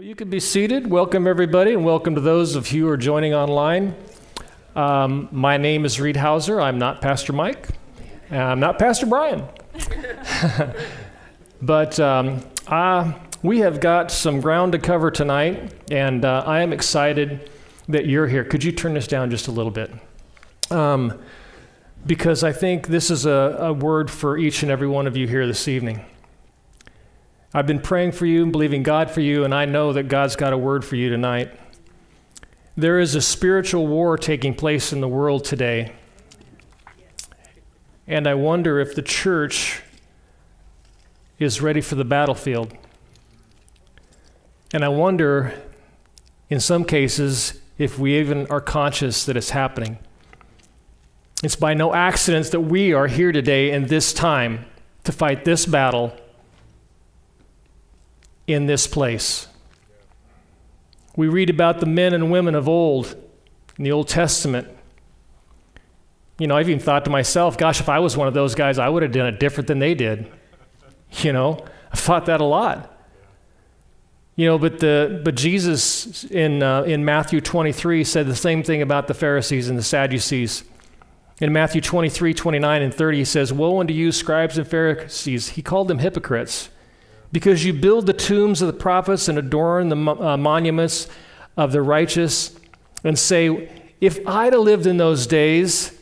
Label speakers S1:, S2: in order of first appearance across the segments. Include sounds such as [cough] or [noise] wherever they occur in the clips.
S1: Well, you can be seated. Welcome, everybody, and welcome to those of you who are joining online. Um, my name is Reid Houser. I'm not Pastor Mike. I'm not Pastor Brian. [laughs] but um, we have got some ground to cover tonight, and uh, I am excited that you're here. Could you turn this down just a little bit? Um, because I think this is a, a word for each and every one of you here this evening. I've been praying for you and believing God for you, and I know that God's got a word for you tonight. There is a spiritual war taking place in the world today. And I wonder if the church is ready for the battlefield. And I wonder, in some cases, if we even are conscious that it's happening. It's by no accident that we are here today in this time to fight this battle in this place. We read about the men and women of old in the Old Testament. You know, I've even thought to myself, gosh, if I was one of those guys, I would have done it different than they did. [laughs] You know, I've thought that a lot. You know, but, the, but Jesus in, uh, in Matthew 23 said the same thing about the Pharisees and the Sadducees. In Matthew 23, 29, and 30, he says, Woe unto you, scribes and Pharisees. He called them hypocrites because you build the tombs of the prophets and adorn the uh, monuments of the righteous, and say, If I'd have lived in those days,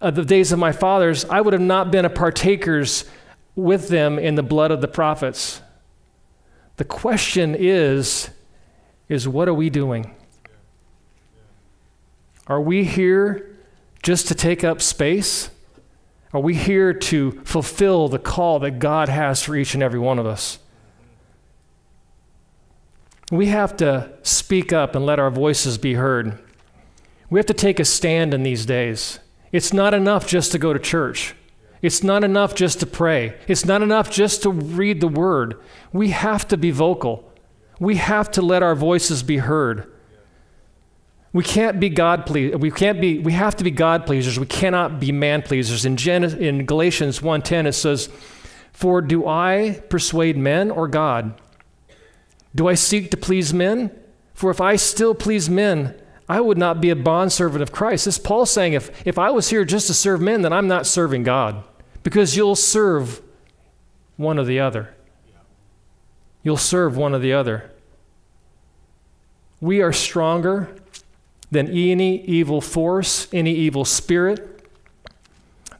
S1: uh, the days of my fathers, I would have not been a partakers with them in the blood of the prophets. The question is, is what are we doing? Are we here just to take up space? Are we here to fulfill the call that God has for each and every one of us? We have to speak up and let our voices be heard. We have to take a stand in these days. It's not enough just to go to church. It's not enough just to pray. It's not enough just to read the word. We have to be vocal. We have to let our voices be heard. We can't be God pleasers. We can't be. We have to be God pleasers. We cannot be man pleasers. In, Gen- in Galatians 1:10 it says, "For do I persuade men or God? Do I seek to please men? For if I still please men, I would not be a bondservant of Christ." This Paul saying, if if I was here just to serve men, then I'm not serving God, because you'll serve one or the other. You'll serve one or the other. We are stronger than any evil force, any evil spirit.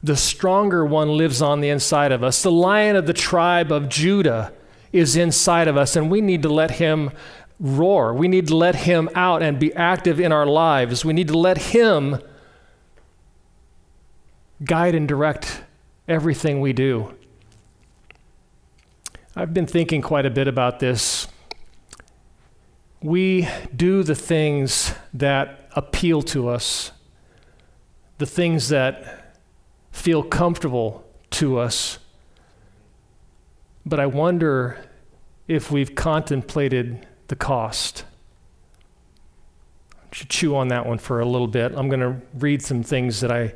S1: The stronger one lives on the inside of us. The lion of the tribe of Judah is inside of us, and we need to let him roar. We need to let him out and be active in our lives. We need to let him guide and direct everything we do. I've been thinking quite a bit about this. We do the things that appeal to us, the things that feel comfortable to us. But I wonder if we've contemplated the cost. I should chew on that one for a little bit. I'm going to read some things that I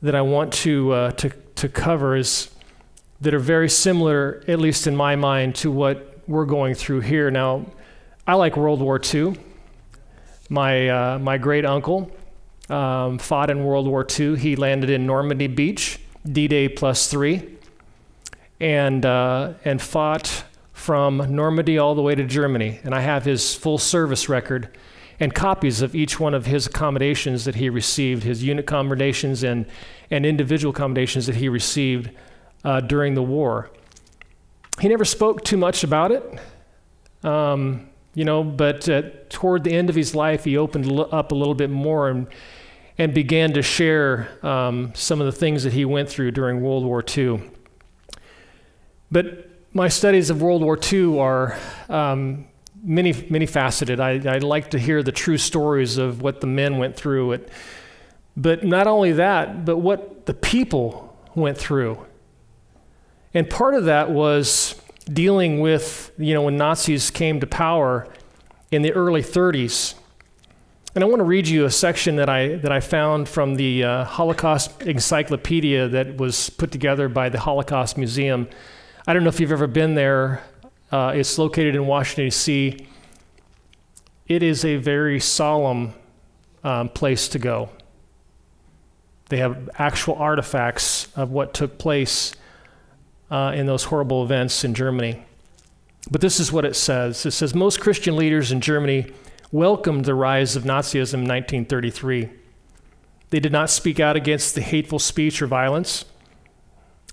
S1: that I want to uh, to to cover is that are very similar, at least in my mind, to what we're going through here. Now, I like World War II. My, uh, my great uncle um, fought in World War II. He landed in Normandy Beach, D Day plus three, and, uh, and fought from Normandy all the way to Germany. And I have his full service record and copies of each one of his accommodations that he received, his unit accommodations and, and individual accommodations that he received uh, during the war. He never spoke too much about it. Um, you know, but uh, toward the end of his life, he opened up a little bit more and, and began to share um, some of the things that he went through during World War II. But my studies of World War II are um, many, many faceted. I, I like to hear the true stories of what the men went through. It, but not only that, but what the people went through. And part of that was dealing with, you know, when Nazis came to power in the early 30s. And I want to read you a section that I, that I found from the uh, Holocaust Encyclopedia that was put together by the Holocaust Museum. I don't know if you've ever been there Uh, it's located in Washington, D.C. It is a very solemn um, place to go. They have actual artifacts of what took place uh, in those horrible events in Germany. But this is what it says it says, Most Christian leaders in Germany welcomed the rise of Nazism in 1933. They did not speak out against the hateful speech or violence.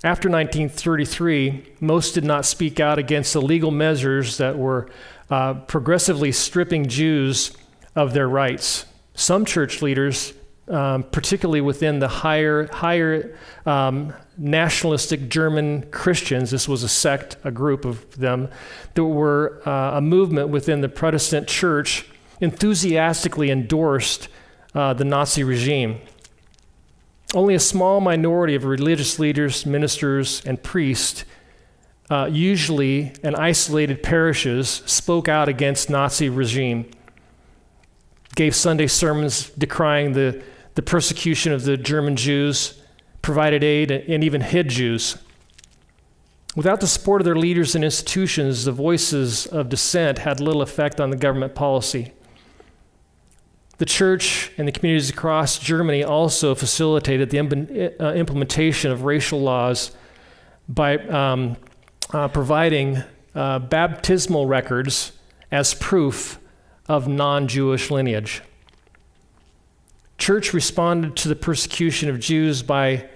S1: After 1933, most did not speak out against the legal measures that were uh, progressively stripping Jews of their rights. Some church leaders, um, particularly within the higher, higher um, nationalistic German Christians, this was a sect, a group of them, that were uh, a movement within the Protestant church, enthusiastically endorsed uh, the Nazi regime. Only a small minority of religious leaders, ministers, and priests, uh, usually in isolated parishes, spoke out against Nazi regime, gave Sunday sermons decrying the, the persecution of the German Jews, provided aid, and even hid Jews. Without the support of their leaders and institutions, the voices of dissent had little effect on the government policy. The church and the communities across Germany also facilitated the uh, implementation of racial laws by um, uh, providing uh, baptismal records as proof of non Jewish lineage. Church responded to the persecution of Jews by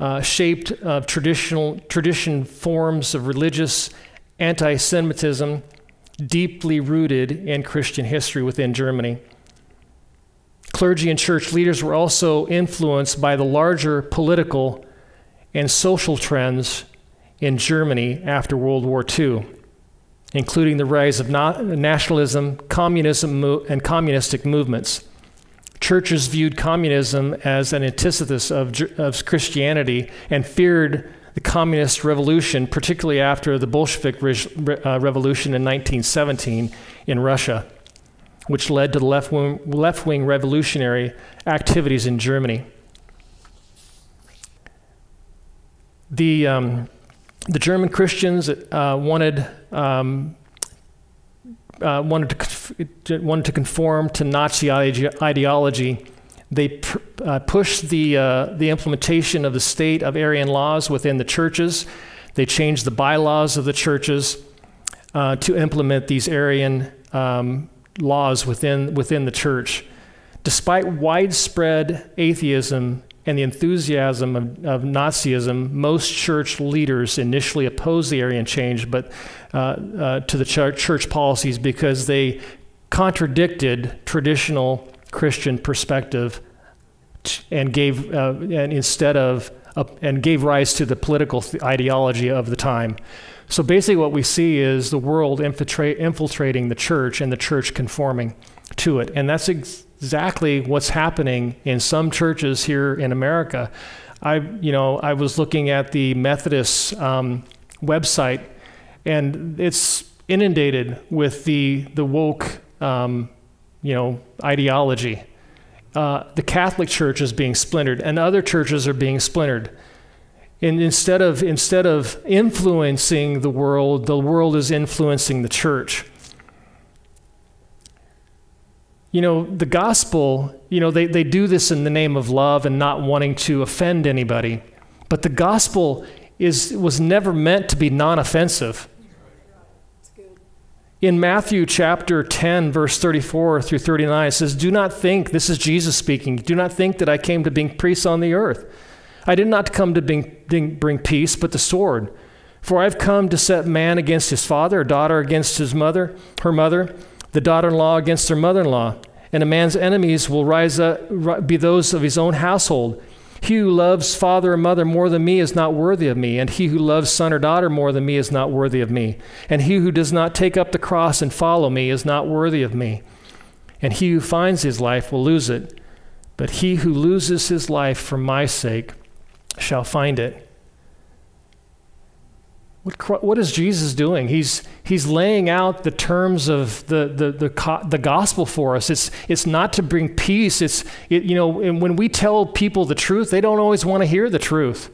S1: uh, shaped uh, traditional tradition forms of religious anti Semitism deeply rooted in Christian history within Germany. Clergy and church leaders were also influenced by the larger political and social trends in Germany after World War II, including the rise of nationalism, communism, and communistic movements. Churches viewed communism as an antithesis of, of Christianity and feared the communist revolution, particularly after the Bolshevik re- uh, revolution in 1917 in Russia which led to the left wing, left wing revolutionary activities in Germany. The, um, the German Christians uh, wanted, um, uh, wanted, to, wanted to conform to Nazi ideology. They uh, pushed the, uh, the implementation of the state of Aryan laws within the churches. They changed the bylaws of the churches uh, to implement these Aryan um, laws within, within the church. Despite widespread atheism and the enthusiasm of, of Nazism, most church leaders initially opposed the Aryan change but, uh, uh, to the ch- church policies because they contradicted traditional Christian perspective and gave, uh, and instead of, and gave rise to the political ideology of the time. So basically, what we see is the world infiltrating the church and the church conforming to it. And that's exactly what's happening in some churches here in America. I, you know, I was looking at the Methodist um, website, and it's inundated with the the woke, um, you know, ideology. Uh, the Catholic Church is being splintered, and other churches are being splintered. And instead of, instead of influencing the world, the world is influencing the church. You know, the gospel, you know, they, they do this in the name of love and not wanting to offend anybody. But the gospel is, was never meant to be non offensive. In Matthew chapter 10, verse 34 through 39, it says, Do not think, this is Jesus speaking, do not think that I came to bring peace on the earth. I did not come to bring, bring peace, but the sword. For I've come to set man against his father, daughter against his mother, her mother, the daughter in law against her mother in law. And a man's enemies will rise up, be those of his own household. He who loves father or mother more than me is not worthy of me, and he who loves son or daughter more than me is not worthy of me. And he who does not take up the cross and follow me is not worthy of me. And he who finds his life will lose it, but he who loses his life for my sake shall find it. What, what is Jesus doing? He's, he's laying out the terms of the, the, the, the gospel for us. It's, it's not to bring peace. It's, it, you know, and when we tell people the truth, they don't always want to hear the truth.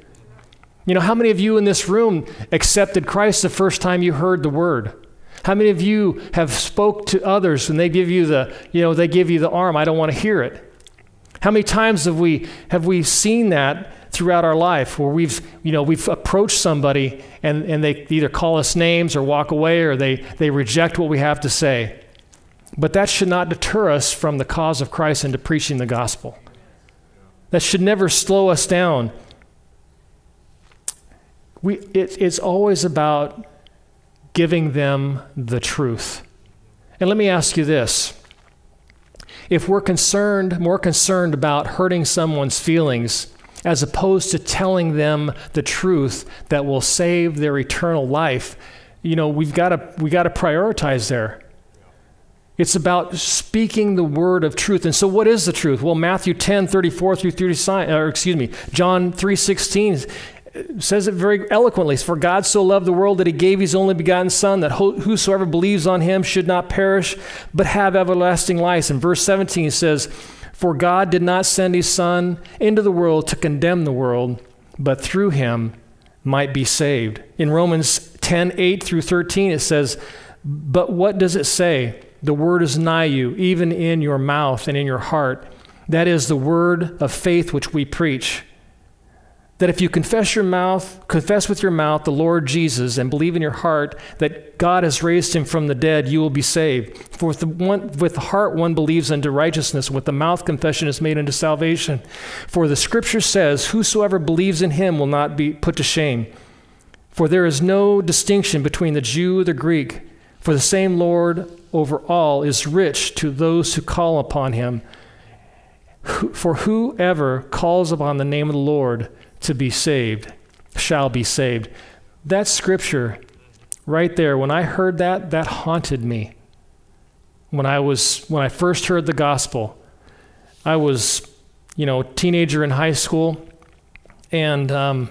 S1: You know, how many of you in this room accepted Christ the first time you heard the word? How many of you have spoke to others and they give you the, you know, they give you the arm, I don't want to hear it? How many times have we have we seen that throughout our life where we've, you know, we've approached somebody and, and they either call us names or walk away or they, they reject what we have to say. But that should not deter us from the cause of Christ and to preaching the gospel. That should never slow us down. We, it, it's always about giving them the truth. And let me ask you this. If we're concerned, more concerned about hurting someone's feelings as opposed to telling them the truth that will save their eternal life, you know, we've got to we got to prioritize there. It's about speaking the word of truth. And so what is the truth? Well, Matthew 10, 34 through 39, or excuse me, John 3, 16 says it very eloquently. For God so loved the world that he gave his only begotten Son, that whosoever believes on him should not perish, but have everlasting life. And verse 17 says, For God did not send his Son into the world to condemn the world, but through him might be saved. In Romans 10, 8 through 13, it says, But what does it say? The word is nigh you, even in your mouth and in your heart. That is the word of faith which we preach that if you confess your mouth, confess with your mouth the Lord Jesus and believe in your heart that God has raised him from the dead, you will be saved. For with the, one, with the heart one believes unto righteousness, with the mouth confession is made unto salvation. For the scripture says, Whosoever believes in him will not be put to shame. For there is no distinction between the Jew and the Greek, for the same Lord over all is rich to those who call upon him. For whoever calls upon the name of the Lord to be saved shall be saved. That scripture right there, when I heard that, that haunted me. When I was when I first heard the gospel, I was, you know, teenager in high school, and um,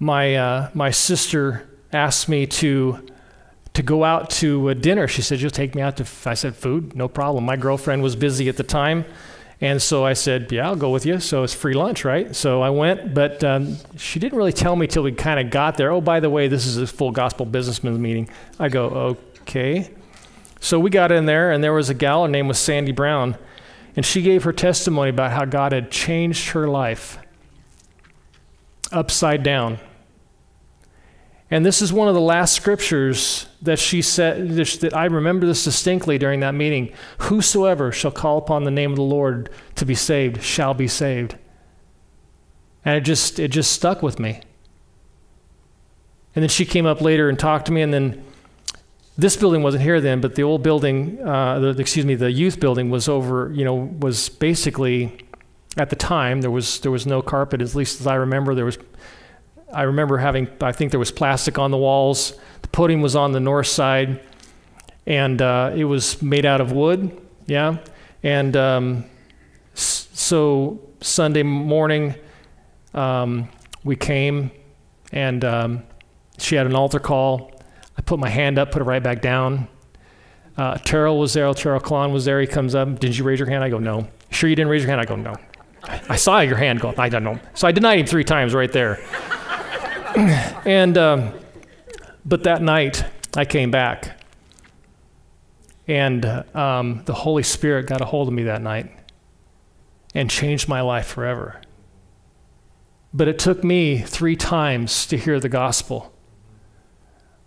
S1: my uh, my sister asked me to to go out to a dinner. She said, "You'll take me out to." I said, "Food, no problem." My girlfriend was busy at the time, and so I said, Yeah, I'll go with you. So it's free lunch, right? So I went, but um, she didn't really tell me till we kind of got there. Oh, by the way, this is a full gospel businessman meeting. I go, Okay. So we got in there, and there was a gal, her name was Sandy Brown, and she gave her testimony about how God had changed her life upside down. And this is one of the last scriptures that she said, that I remember this distinctly during that meeting. Whosoever shall call upon the name of the Lord to be saved shall be saved. And it just, it just stuck with me. And then she came up later and talked to me, and then this building wasn't here then, but the old building, uh, the, excuse me, the youth building was over, you know, was basically, at the time, there was, there was no carpet, at least as I remember, there was I remember having, I think there was plastic on the walls. The podium was on the north side, and uh, it was made out of wood, yeah. And um, so Sunday morning, um, we came, and um, she had an altar call. I put my hand up, put it right back down. Uh, Terrell was there. Terrell Klon was there. He comes up. Did you raise your hand? I go, no. Sure you didn't raise your hand? I go, no. I saw your hand go. Up. I don't know. So I denied him three times right there. And um, but that night I came back, and um, the Holy Spirit got a hold of me that night and changed my life forever. But it took me three times to hear the gospel.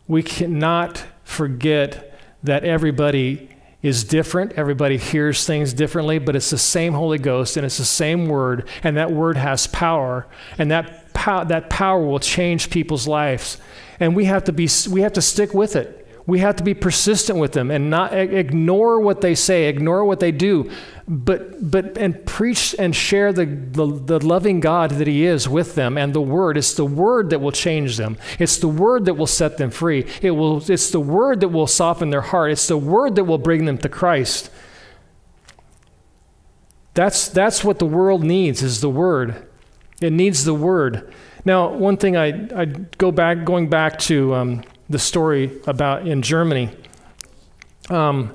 S1: We cannot forget that everybody is different. Everybody hears things differently, but it's the same Holy Ghost and it's the same word, and that word has power, and that pow- that power will change people's lives. And we have to be we have to stick with it. We have to be persistent with them and not ignore what they say, ignore what they do, but but and preach and share the, the, the loving God that He is with them and the Word. It's the Word that will change them. It's the Word that will set them free. It will. It's the Word that will soften their heart. It's the Word that will bring them to Christ. That's that's what the world needs is the Word. It needs the word. Now, one thing I, I go back, going back to um, the story about in Germany. Um,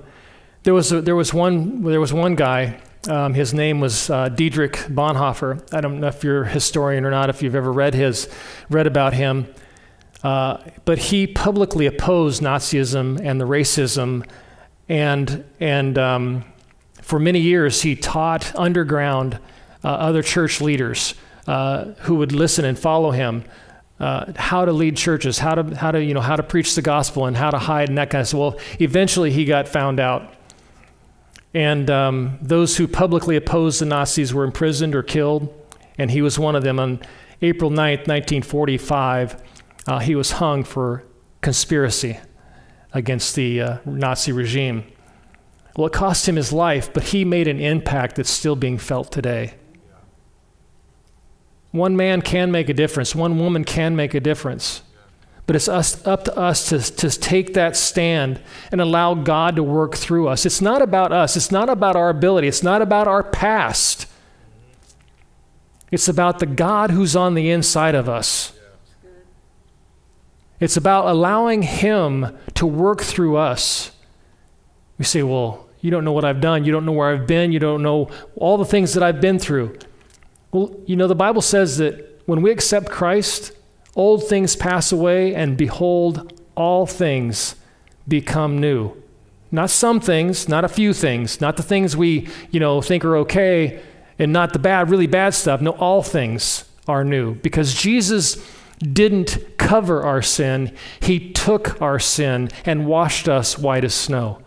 S1: there was a, there was one there was one guy. Um, his name was uh, Dietrich Bonhoeffer. I don't know if you're a historian or not. If you've ever read his read about him, Uh, but he publicly opposed Nazism and the racism, and and um, for many years he taught underground uh, other church leaders uh, who would listen and follow him uh, how to lead churches, how to how to you know how to preach the gospel, and how to hide and that kind of stuff. Well, eventually he got found out, and um, those who publicly opposed the Nazis were imprisoned or killed, and he was one of them. On April 9th, 1945 uh, he was hung for conspiracy against the uh, Nazi regime. Well, it cost him his life, but he made an impact that's still being felt today. One man can make a difference, one woman can make a difference. But it's us, up to us to, to take that stand and allow God to work through us. It's not about us, it's not about our ability, it's not about our past. It's about the God who's on the inside of us. It's about allowing Him to work through us. We say, Well, you don't know what I've done. You don't know where I've been. You don't know all the things that I've been through. Well, you know, the Bible says that when we accept Christ, old things pass away, and behold, all things become new. Not some things, not a few things, not the things we, you know, think are okay, and not the bad, really bad stuff. No, all things are new because Jesus didn't cover our sin, He took our sin and washed us white as snow.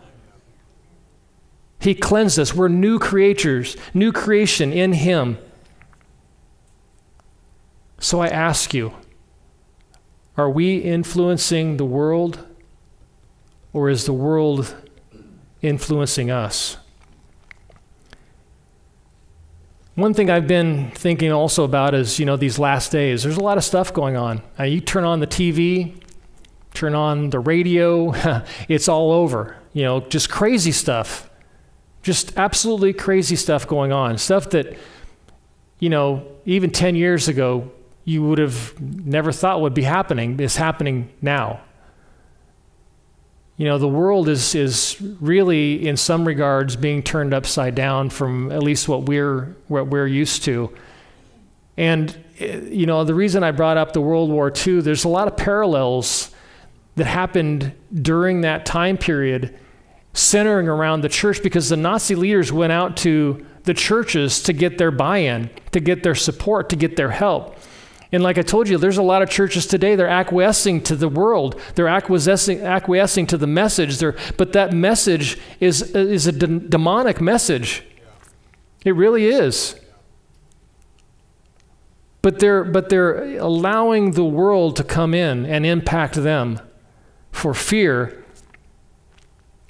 S1: He cleansed us. We're new creatures, new creation in Him. So I ask you are we influencing the world, or is the world influencing us? One thing I've been thinking also about is, you know, these last days, there's a lot of stuff going on. Uh, you turn on the TV, turn on the radio, [laughs] it's all over. You know, just crazy stuff. Just absolutely crazy stuff going on. Stuff that, you know, even 10 years ago, you would have never thought would be happening is happening now. You know, the world is, is really, in some regards, being turned upside down from at least what we're, what we're used to. And, eh, you know, the reason I brought up the World War II, there's a lot of parallels that happened during that time period centering around the church because the Nazi leaders went out to the churches to get their buy in, to get their support, to get their help. And like I told you, there's a lot of churches today, they're acquiescing to the world. They're acquiescing, acquiescing to the message. They're, but that message is, is a de- demonic message. It really is. But they're, but they're allowing the world to come in and impact them for fear,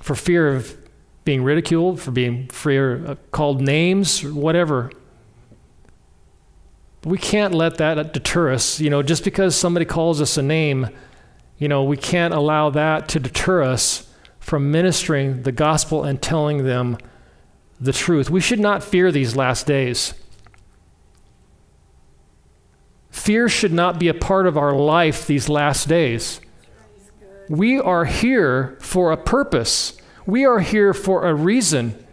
S1: for fear of being ridiculed, for being fear, called names, whatever. But we can't let that deter us. You know, just because somebody calls us a name, you know, we can't allow that to deter us from ministering the gospel and telling them the truth. We should not fear these last days. Fear should not be a part of our life these last days. We are here for a purpose. We are here for a reason.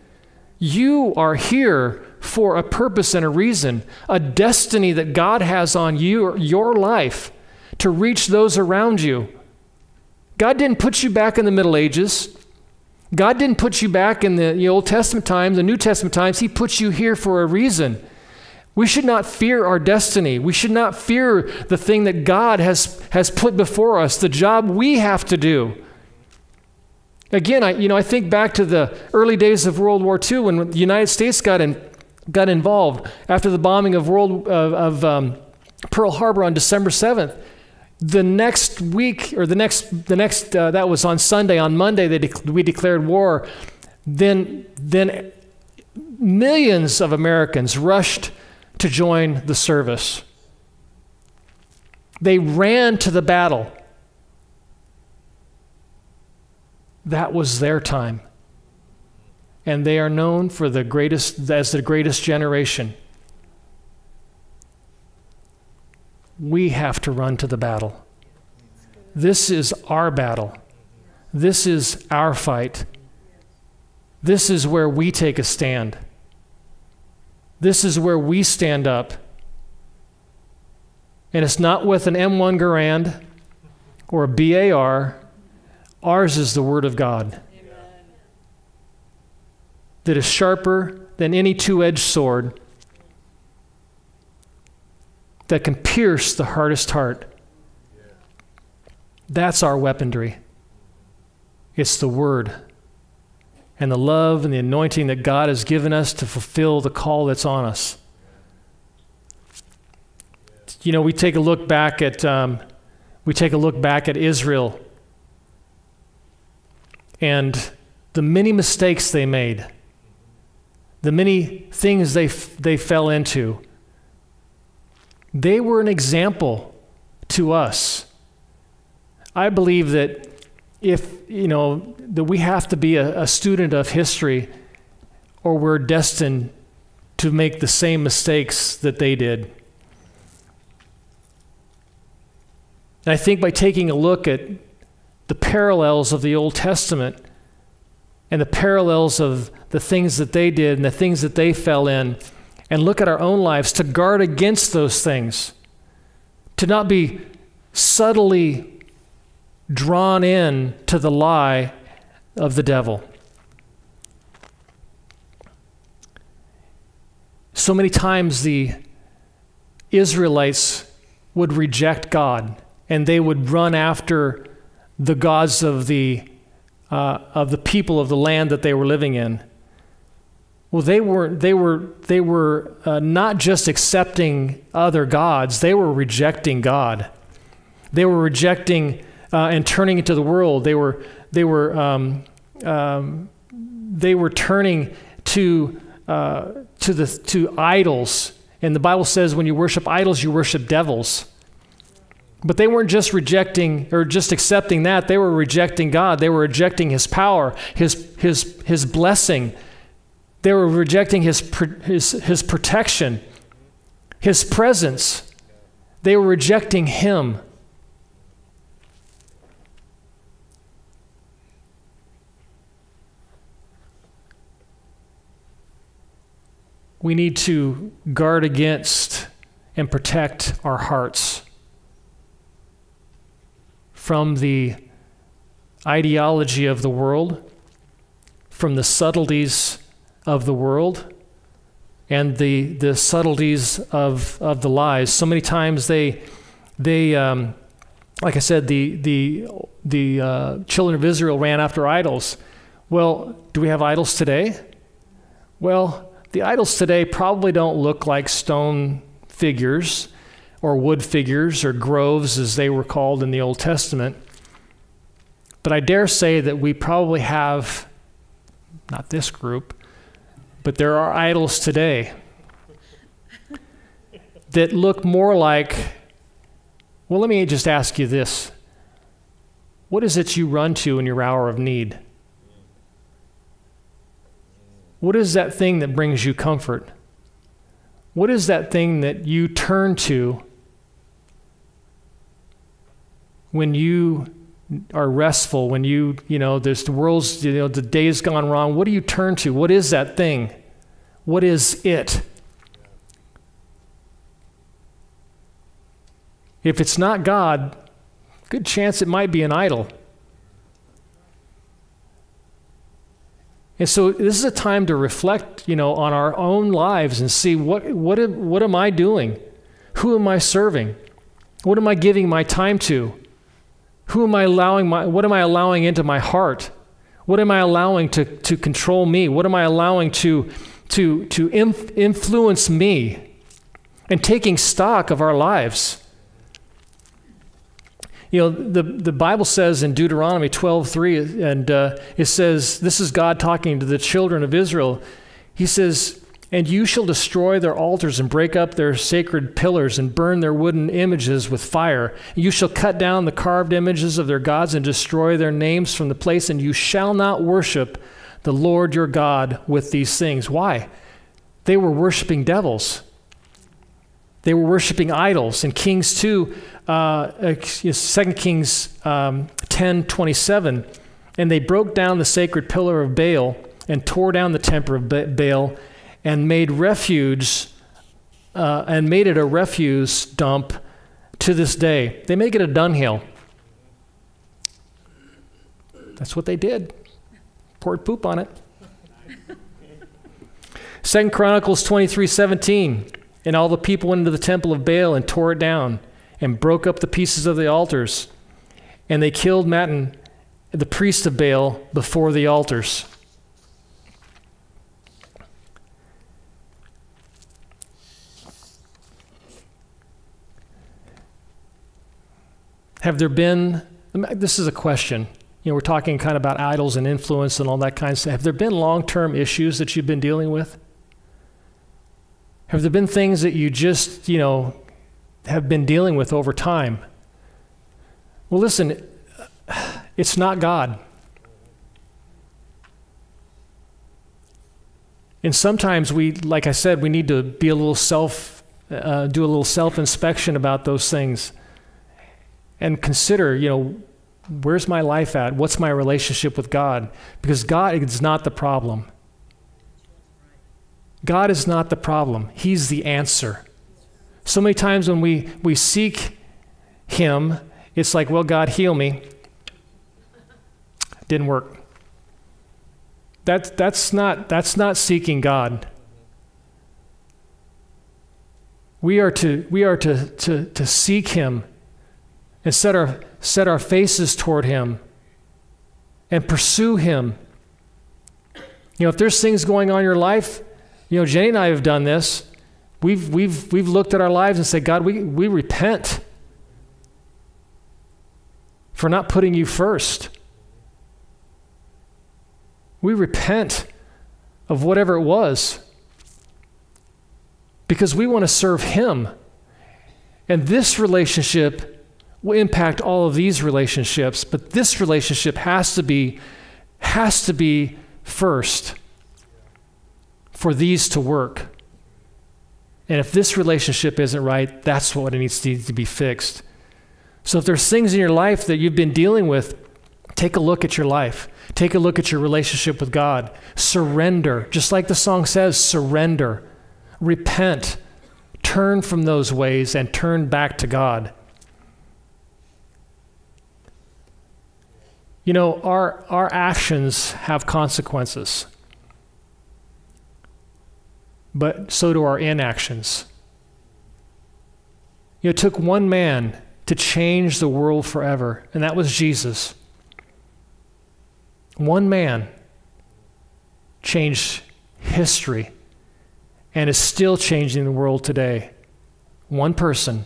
S1: You are here for a purpose and a reason, a destiny that God has on you, your life, to reach those around you. God didn't put you back in the Middle Ages. God didn't put you back in the, the Old Testament times, the New Testament times. He put you here for a reason. We should not fear our destiny. We should not fear the thing that God has, has put before us, the job we have to do. Again, I, you know, I think back to the early days of World War II when the United States got in, got involved after the bombing of, World, of, of um, Pearl Harbor on December 7th. The next week, or the next, the next uh, that was on Sunday, on Monday, they de- we declared war. Then, then millions of Americans rushed to join the service. They ran to the battle. That was their time and they are known for the greatest as the greatest generation. We have to run to the battle. This is our battle. This is our fight. This is where we take a stand. This is where we stand up. And it's not with an M1 Garand. or a B A R, ours is the Word of God. That is sharper than any two edged sword that can pierce the hardest heart. That's our weaponry. It's the Word and the love and the anointing that God has given us to fulfill the call that's on us. You know, we take a look back at um, we take a look back at Israel and the many mistakes they made, the many things they they fell into. They were an example to us. I believe that if, you know, that we have to be a, a student of history or we're destined to make the same mistakes that they did. And I think by taking a look at the parallels of the Old Testament and the parallels of the things that they did and the things that they fell in, and look at our own lives to guard against those things, to not be subtly drawn in to the lie of the devil. So many times the Israelites would reject God and they would run after the gods of the, uh, of the people of the land that they were living in. Well, they were, they were, they were uh, not just accepting other gods, they were rejecting God. They were rejecting uh, and turning into the world. They were, they were, um, um, they were turning to, uh, to, the, to idols. And the Bible says when you worship idols, you worship devils. But they weren't just rejecting or just accepting that, they were rejecting God. They were rejecting His power, His, his, his blessing. They were rejecting his, his, his protection, His presence. They were rejecting Him. We need to guard against and protect our hearts from the ideology of the world, from the subtleties of the world, and the, the subtleties of, of the lies. So many times they, they um, like I said, the, the, the uh, children of Israel ran after idols. Well, do we have idols today? Well, the idols today probably don't look like stone figures or wood figures or groves as they were called in the Old Testament. But I dare say that we probably have, not this group, but there are idols today that look more like, well, let me just ask you this. What is it you run to in your hour of need? What is that thing that brings you comfort? What is that thing that you turn to when you are restful, when you, you know, there's the world's, you know, the day's gone wrong? What do you turn to? What is that thing? What is it? If it's not God, good chance it might be an idol. And so this is a time to reflect, you know, on our own lives and see what, what, what am I doing? Who am I serving? What am I giving my time to? Who am I allowing my, what am I allowing into my heart? What am I allowing to, to control me? What am I allowing to, to, to inf- influence me? And taking stock of our lives. You know, the, the Bible says in Deuteronomy 12 3, and uh, it says, This is God talking to the children of Israel. He says, And you shall destroy their altars and break up their sacred pillars and burn their wooden images with fire. You shall cut down the carved images of their gods and destroy their names from the place, and you shall not worship the Lord your God with these things. Why? They were worshiping devils. They were worshiping idols. In Kings 2, uh, 2 Kings um, 10 27, and they broke down the sacred pillar of Baal and tore down the temple of Baal and made refuge uh, and made it a refuse dump to this day. They make it a dunghill. That's what they did. Poured poop on it. [laughs] Second Chronicles 23 17. And all the people went into the temple of Baal and tore it down and broke up the pieces of the altars. And they killed Mattan, the priest of Baal, before the altars. Have there been, this is a question. You know, we're talking kind of about idols and influence and all that kind of stuff. Have there been long term issues that you've been dealing with? Have there been things that you just, you know, have been dealing with over time? Well, listen, it's not God. And sometimes we, like I said, we need to be a little self, uh, do a little self inspection about those things and consider, you know, where's my life at? What's my relationship with God? Because God is not the problem. God is not the problem, He's the answer. So many times when we, we seek Him, it's like, well, God, heal me. Didn't work. That, that's, not, that's not seeking God. We are to, we are to, to, to seek Him and set our, set our faces toward Him and pursue Him. You know, if there's things going on in your life, you know, Jenny and I have done this. We've, we've, we've looked at our lives and said, God, we, we repent for not putting you first. We repent of whatever it was because we want to serve Him. And this relationship will impact all of these relationships, but this relationship has to be has to be first for these to work. And if this relationship isn't right, that's what needs to, to be fixed. So if there's things in your life that you've been dealing with, take a look at your life. Take a look at your relationship with God. Surrender. Just like the song says, surrender. Repent. Turn from those ways and turn back to God. You know, our, our actions have consequences, but so do our inactions. You know, it took one man to change the world forever, and that was Jesus. One man changed history and is still changing the world today. One person,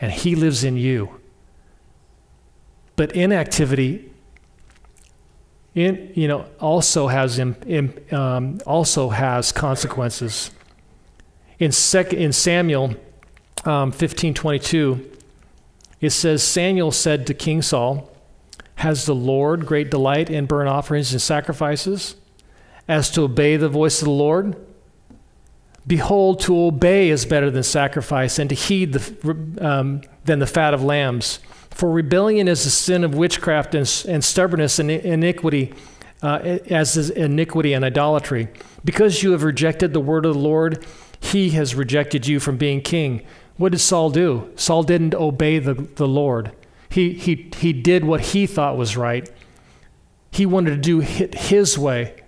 S1: and he lives in you. But inactivity in, you know, also has, um, also has consequences. In, sec- in Samuel um, 15 22, it says, Samuel said to King Saul, Has the Lord great delight in burnt offerings and sacrifices, as to obey the voice of the Lord? Behold, to obey is better than sacrifice, and to heed the, um, than the fat of lambs. For rebellion is the sin of witchcraft and, and stubbornness and iniquity, uh, as is iniquity and idolatry. Because you have rejected the word of the Lord, he has rejected you from being king. What did Saul do? Saul didn't obey the, the Lord. He, he, he did what he thought was right. He wanted to do his way,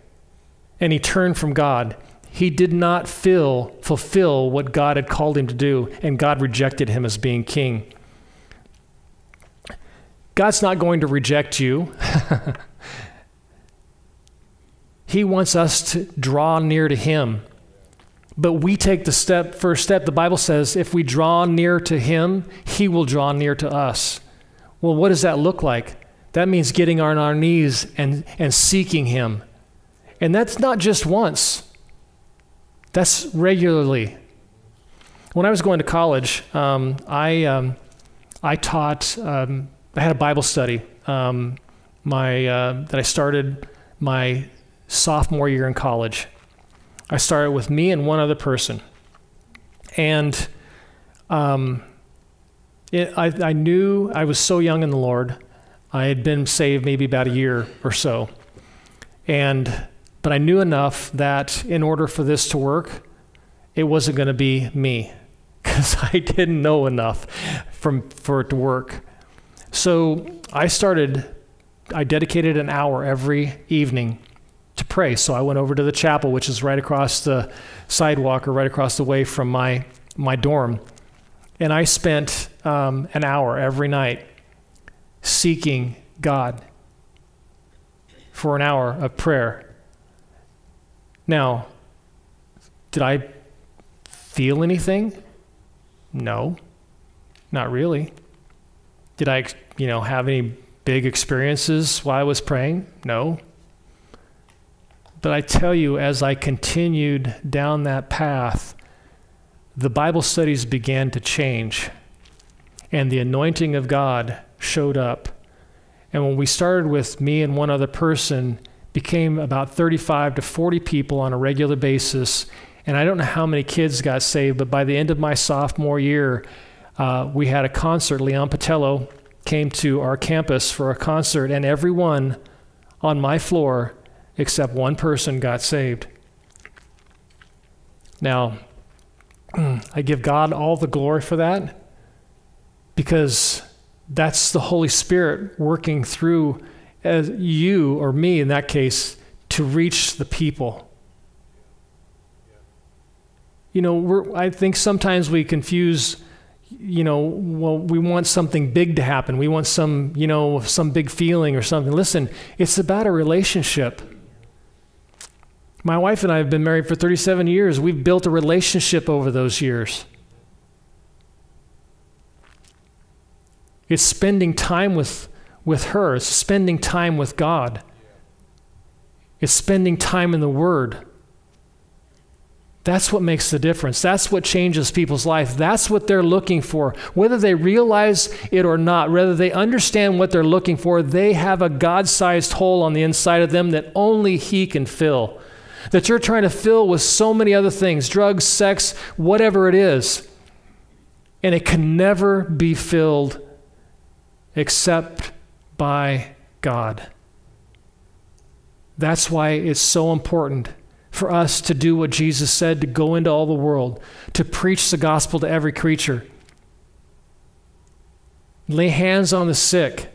S1: and he turned from God. He did not fill, fulfill what God had called him to do, and God rejected him as being king. God's not going to reject you. [laughs] he wants us to draw near to Him. But we take the step, first step. The Bible says if we draw near to Him, He will draw near to us. Well, what does that look like? That means getting on our knees and, and seeking Him. And that's not just once, that's regularly. When I was going to college, um, I, um, I taught um, I had a Bible study um, my, uh, that I started my sophomore year in college. I started with me and one other person. And um, it, I, I knew I was so young in the Lord. I had been saved maybe about a year or so. And, but I knew enough that in order for this to work, it wasn't going to be me [laughs] because I didn't know enough from, for it to work. So I started I dedicated an hour every evening to pray. So I went over to the chapel, which is right across the sidewalk or right across the way from my, my dorm. And I spent um, an hour every night seeking God for an hour of prayer. Now, did I feel anything? No, not really. Did I, you know, have any big experiences while I was praying? No. But I tell you, as I continued down that path, the Bible studies began to change, and the anointing of God showed up. And when we started with me and one other person, became about 35 to 40 people on a regular basis. And I don't know how many kids got saved, but by the end of my sophomore year, uh, we had a concert. Leon Patillo came to our campus for a concert, and everyone on my floor except one person got saved. Now, [clears throat] I give God all the glory for that because that's the Holy Spirit working through as you or me in that case to reach the people. You know, I think sometimes we confuse, you know, well, we want something big to happen. We want some, you know, some big feeling or something. Listen, it's about a relationship. My wife and I have been married for 37 years. We've built a relationship over those years. It's spending time with, with her, it's spending time with God, it's spending time in the Word. That's what makes the difference. That's what changes people's life. That's what they're looking for. Whether they realize it or not, whether they understand what they're looking for, they have a God sized hole on the inside of them that only He can fill that you're trying to fill with so many other things drugs, sex, whatever it is. And it can never be filled except by God. That's why it's so important for us to do what Jesus said to go into all the world, to preach the gospel to every creature, lay hands on the sick,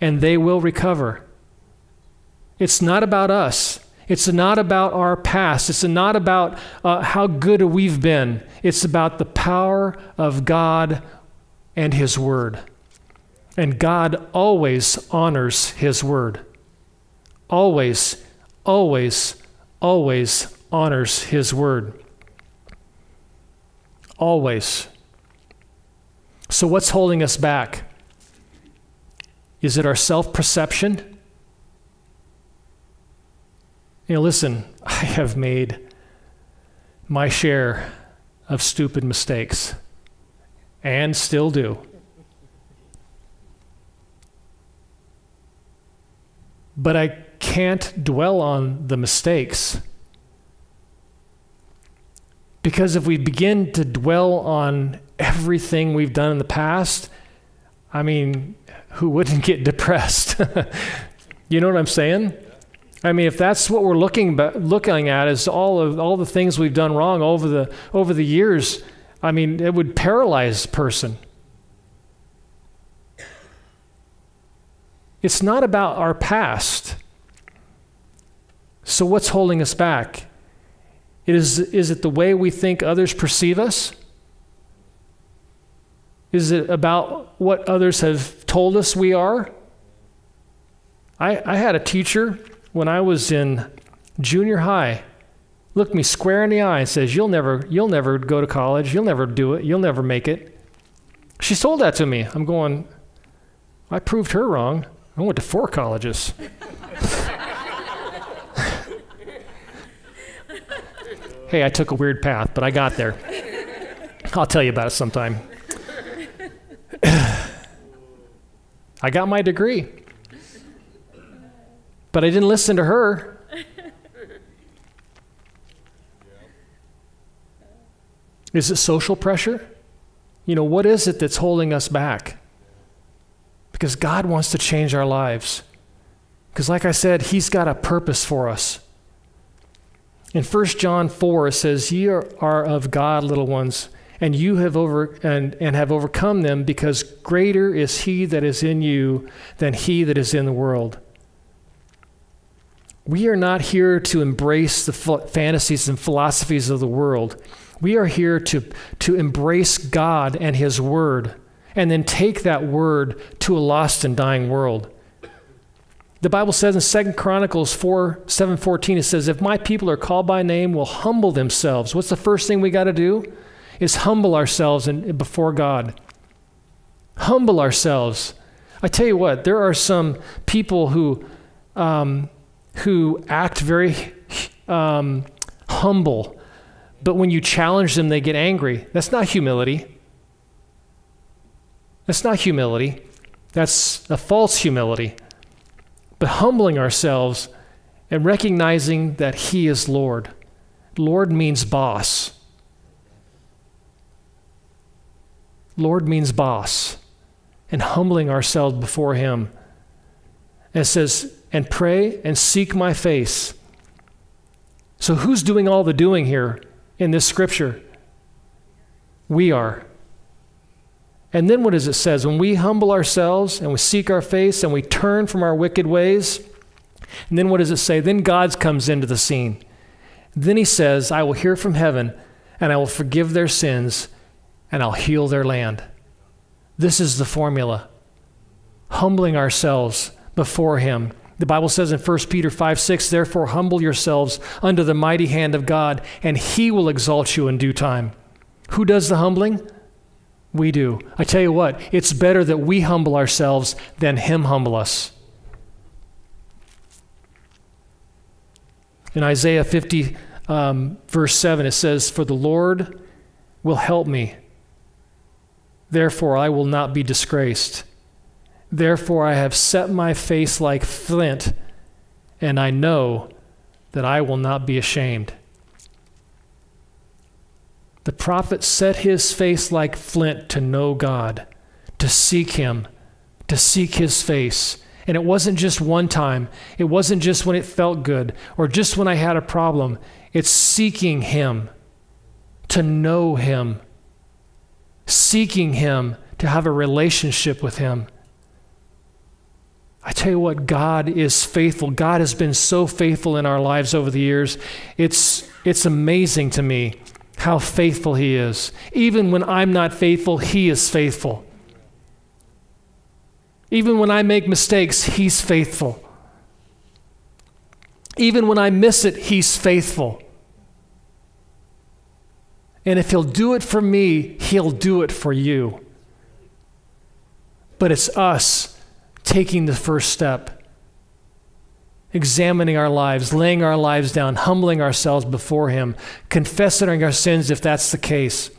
S1: and they will recover. It's not about us. It's not about our past. It's not about uh, how good we've been. It's about the power of God and His Word. And God always honors His Word. Always, always, always honors His Word. Always. So, what's holding us back? Is it our self perception? You know, listen, [laughs] I have made my share of stupid mistakes and still do. But I can't dwell on the mistakes. Because if we begin to dwell on everything we've done in the past, I mean, who wouldn't get [laughs] depressed? [laughs] you know what I'm saying? I mean, if that's what we're looking looking at is all of all the things we've done wrong over the over the years, I mean, it would paralyze a person. It's not about our past. So what's holding us back? Is, is it the way we think others perceive us? Is it about what others have told us we are? I, I had a teacher when I was in junior high looked me square in the eye and says, "You'll never, you'll never go to college. You'll never do it. You'll never make it." She told that to me. I'm going. I proved her wrong. I went to four colleges. [laughs] hey, I took a weird path, but I got there. I'll tell you about it sometime. [clears throat] I got my degree. But I didn't listen to her. Is it social pressure? You know, what is it that's holding us back? Because God wants to change our lives. Because, like I said, He's got a purpose for us. In 1 John 4, it says, Ye are, of God, little ones, and you have over and, and have overcome them because greater is he that is in you than he that is in the world. We are not here to embrace the fantasies and philosophies of the world. We are here to, to embrace god and his word and then take that word to a lost and dying world the bible says in Second chronicles 4 7 14 it says if my people are called by name will humble themselves what's the first thing we got to do is humble ourselves in, before God. Humble ourselves. I tell you what, there are some people who, um, who act very um, humble, but when you challenge them, they get angry. That's not humility. That's not humility. That's a false humility. But humbling ourselves and recognizing that He is Lord. Lord means boss. Lord means boss, and humbling ourselves before Him. And it says, and pray and seek my face. So, who's doing all the doing here in this scripture? We are. And then what does it says? When we humble ourselves and we seek our face and we turn from our wicked ways, and then what does it say? Then God comes into the scene. Then he says, I will hear from heaven and I will forgive their sins and I'll heal their land. This is the formula. Humbling ourselves before Him. The Bible says in 1 Peter 5 6, therefore humble yourselves under the mighty hand of God, and He will exalt you in due time. Who does the humbling? We do. I tell you what, it's better that we humble ourselves than Him humble us. In Isaiah 50, um, verse 7, it says, For the Lord will help me Therefore, I will not be disgraced. Therefore, I have set my face like flint, and I know that I will not be ashamed. The prophet set his face like flint to know God, to seek him, to seek his face. And it wasn't just one time, it wasn't just when it felt good or just when I had a problem. It's seeking him, to know him seeking Him, to have a relationship with Him. I tell you what, God is faithful. God has been so faithful in our lives over the years. It's, it's amazing to me how faithful He is. Even when I'm not faithful, He is faithful. Even when I make mistakes, He's faithful. Even when I miss it, He's faithful. And if He'll do it for me, He'll do it for you. But it's us taking the first step, examining our lives, laying our lives down, humbling ourselves before Him, confessing our sins if that's the case,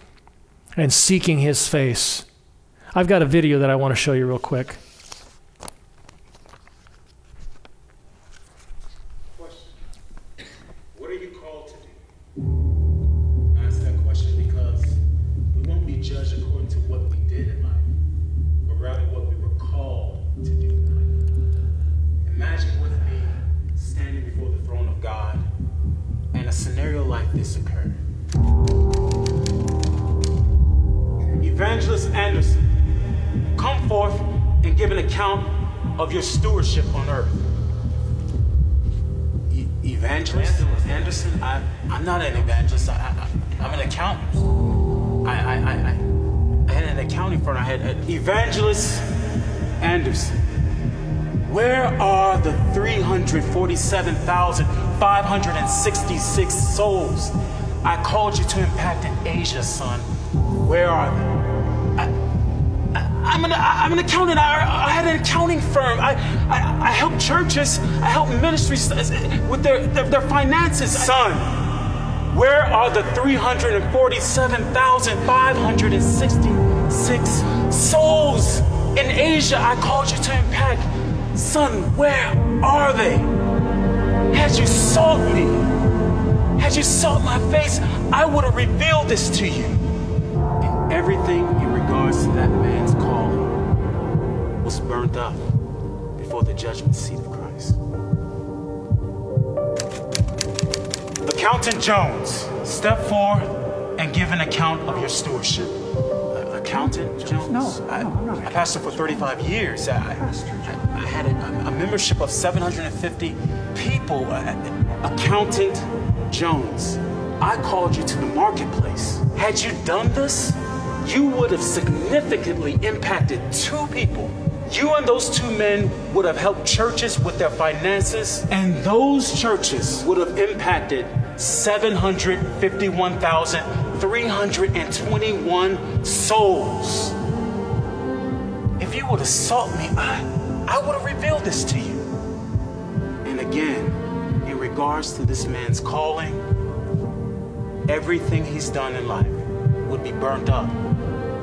S1: and seeking His face. I've got a video that I want to show you real quick.
S2: This occurred. Evangelist Anderson, come forth and give an account of your stewardship on earth. E- evangelist Anderson, I, I'm not an evangelist. I, am an accountant. I, I, I, I had an accounting firm. I had Evangelist Anderson. Where are the 347,566 souls I called you to impact in Asia, son? Where are they? I, am an, I'm an accountant. I, I, had an accounting firm. I, I, I help churches. I help ministries with their, their, their finances. Son, where are the 347,566 souls in Asia I called you to impact? Son, where are they? Had you sought me, had you sought my face, I would have revealed this to you. And everything in regards to that man's calling was burnt up before the judgment seat of Christ. Accountant Jones, step forward and give an account of your stewardship. Uh, accountant Jones?
S3: No,
S2: I,
S3: no, I'm not
S2: I pastored for 35 years. I, I, I had a, a membership of 750 people. Uh, accountant Jones, I called you to the marketplace. Had you done this, you would have significantly impacted two people. You and those two men would have helped churches with their finances, and those churches would have impacted 751,321 souls. If you would have sought me, I, I would have revealed this to you. Again, in regards to this man's calling, everything he's done in life would be burned up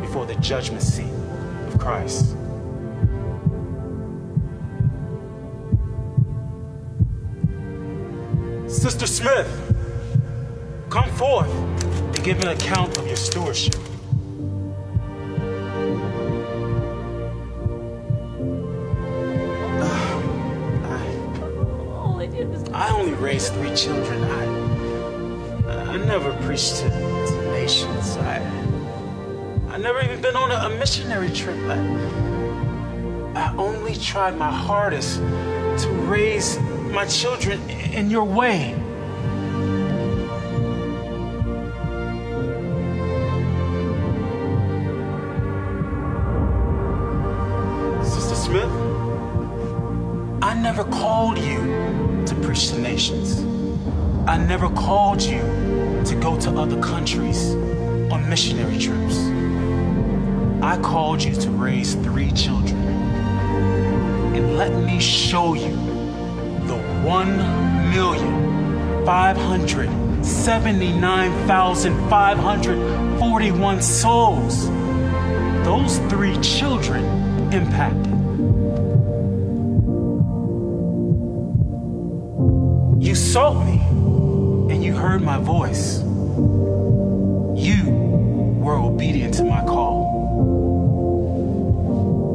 S2: before the judgment seat of Christ. Sister Smith, come forth and give an account of your stewardship. Raised three children. I, uh, I never preached to, to nations. I, I never even been on a, a missionary trip. I, I only tried my hardest to raise my children in your way. Sister Smith, I never called you I never called you to go to other countries on missionary trips. I called you to raise three children. And let me show you the 1,579,541 souls those three children impacted. You sought me heard my voice. You were obedient to my call.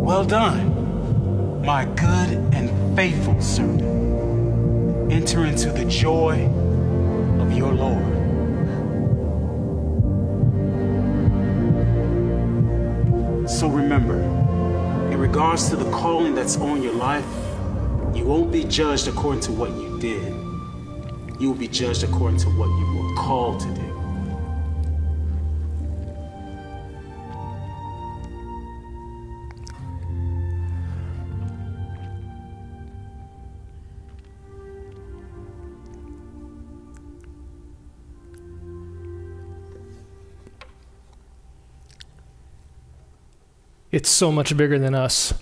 S2: Well done, my good and faithful servant. Enter into the joy of your Lord. So remember, in regards to the calling that's on your life, you won't be judged according to what you did. You will be judged according to what you were called to do.
S1: It's so much bigger than us.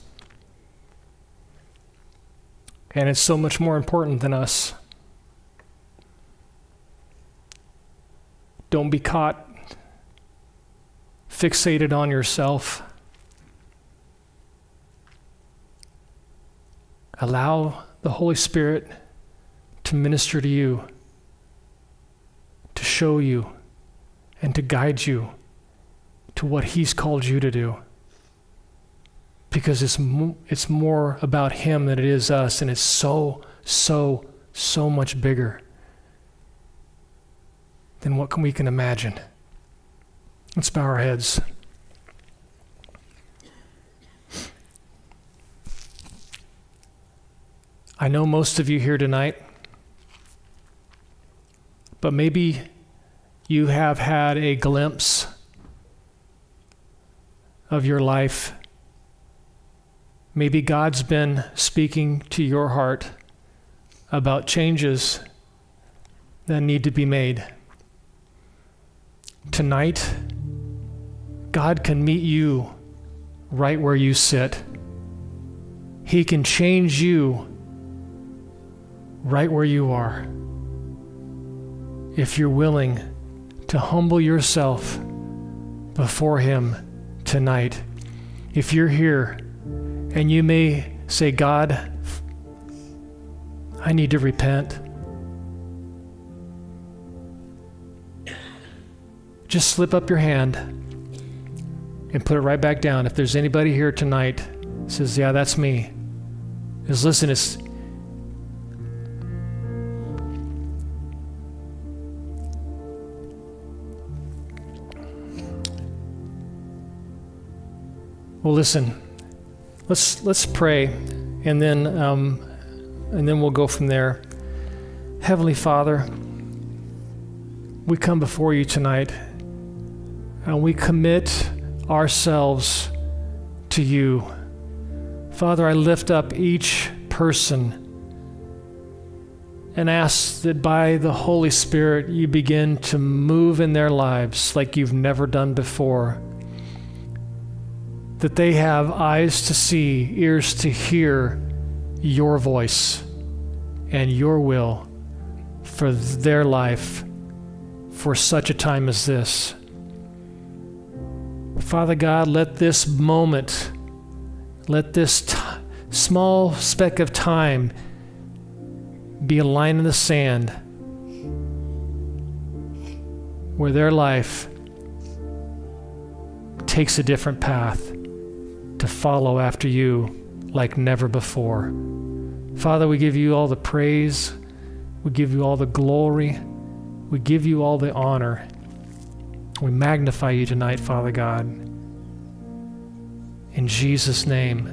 S1: And it's so much more important than us. Don't be caught fixated on yourself. Allow the Holy Spirit to minister to you, to show you, and to guide you to what He's called you to do. Because it's, it's more about Him than it is us, and it's so, so, so much bigger than what can we can imagine. Let's bow our heads. I know most of you here tonight, but maybe you have had a glimpse of your life. Maybe God's been speaking to your heart about changes that need to be made. Tonight, God can meet you right where you sit. He can change you right where you are. If you're willing to humble yourself before Him tonight, if you're here and you may say, God, I need to repent. just slip up your hand and put it right back down. If there's anybody here tonight says, "Yeah, that's me," is listen, it's Well, listen. Let's let's pray, and then um, and then we'll go from there. Heavenly Father, we come before you tonight and we commit ourselves to you. Father, I lift up each person and ask that by the Holy Spirit you begin to move in their lives like you've never done before. That they have eyes to see, ears to hear your voice and your will for their life for such a time as this. Father God, let this moment, let this t- small speck of time be a line in the sand where their life takes a different path to follow after you like never before. Father, we give you all the praise, we give you all the glory, we give you all the honor. We magnify you tonight, Father God. In Jesus' name.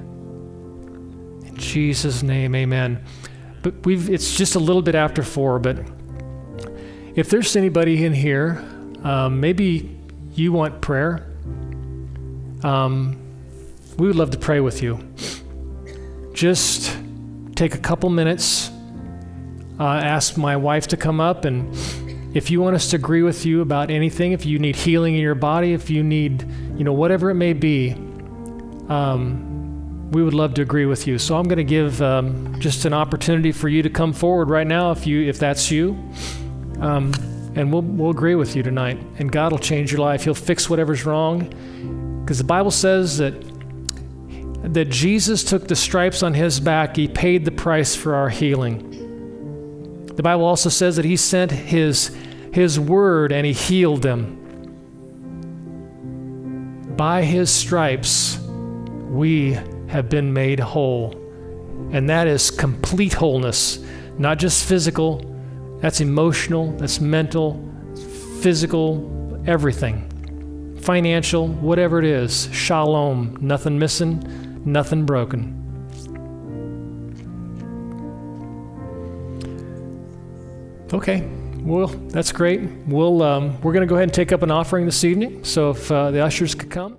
S1: In Jesus' name, amen. But we've it's just a little bit after four, but if there's anybody in here, um, maybe you want prayer. Um, we would love to pray with you. Just take a couple minutes, uh, ask my wife to come up, and if you want us to agree with you about anything, if you need healing in your body, if you need, you know, whatever it may be, um, we would love to agree with you. So I'm going to give um, just an opportunity for you to come forward right now, if you if that's you, um, and we'll we'll agree with you tonight. And God will change your life. He'll fix whatever's wrong, because the Bible says that that Jesus took the stripes on His back. He paid the price for our healing. The Bible also says that He sent His His word and He healed them. By His stripes, we have been made whole. And that is complete wholeness, not just physical, that's emotional, that's mental, physical, everything. Financial, whatever it is. Shalom, nothing missing, nothing broken. Okay, well, that's great. We'll, um, we're going to go ahead and take up an offering this evening. So if uh, the ushers could come.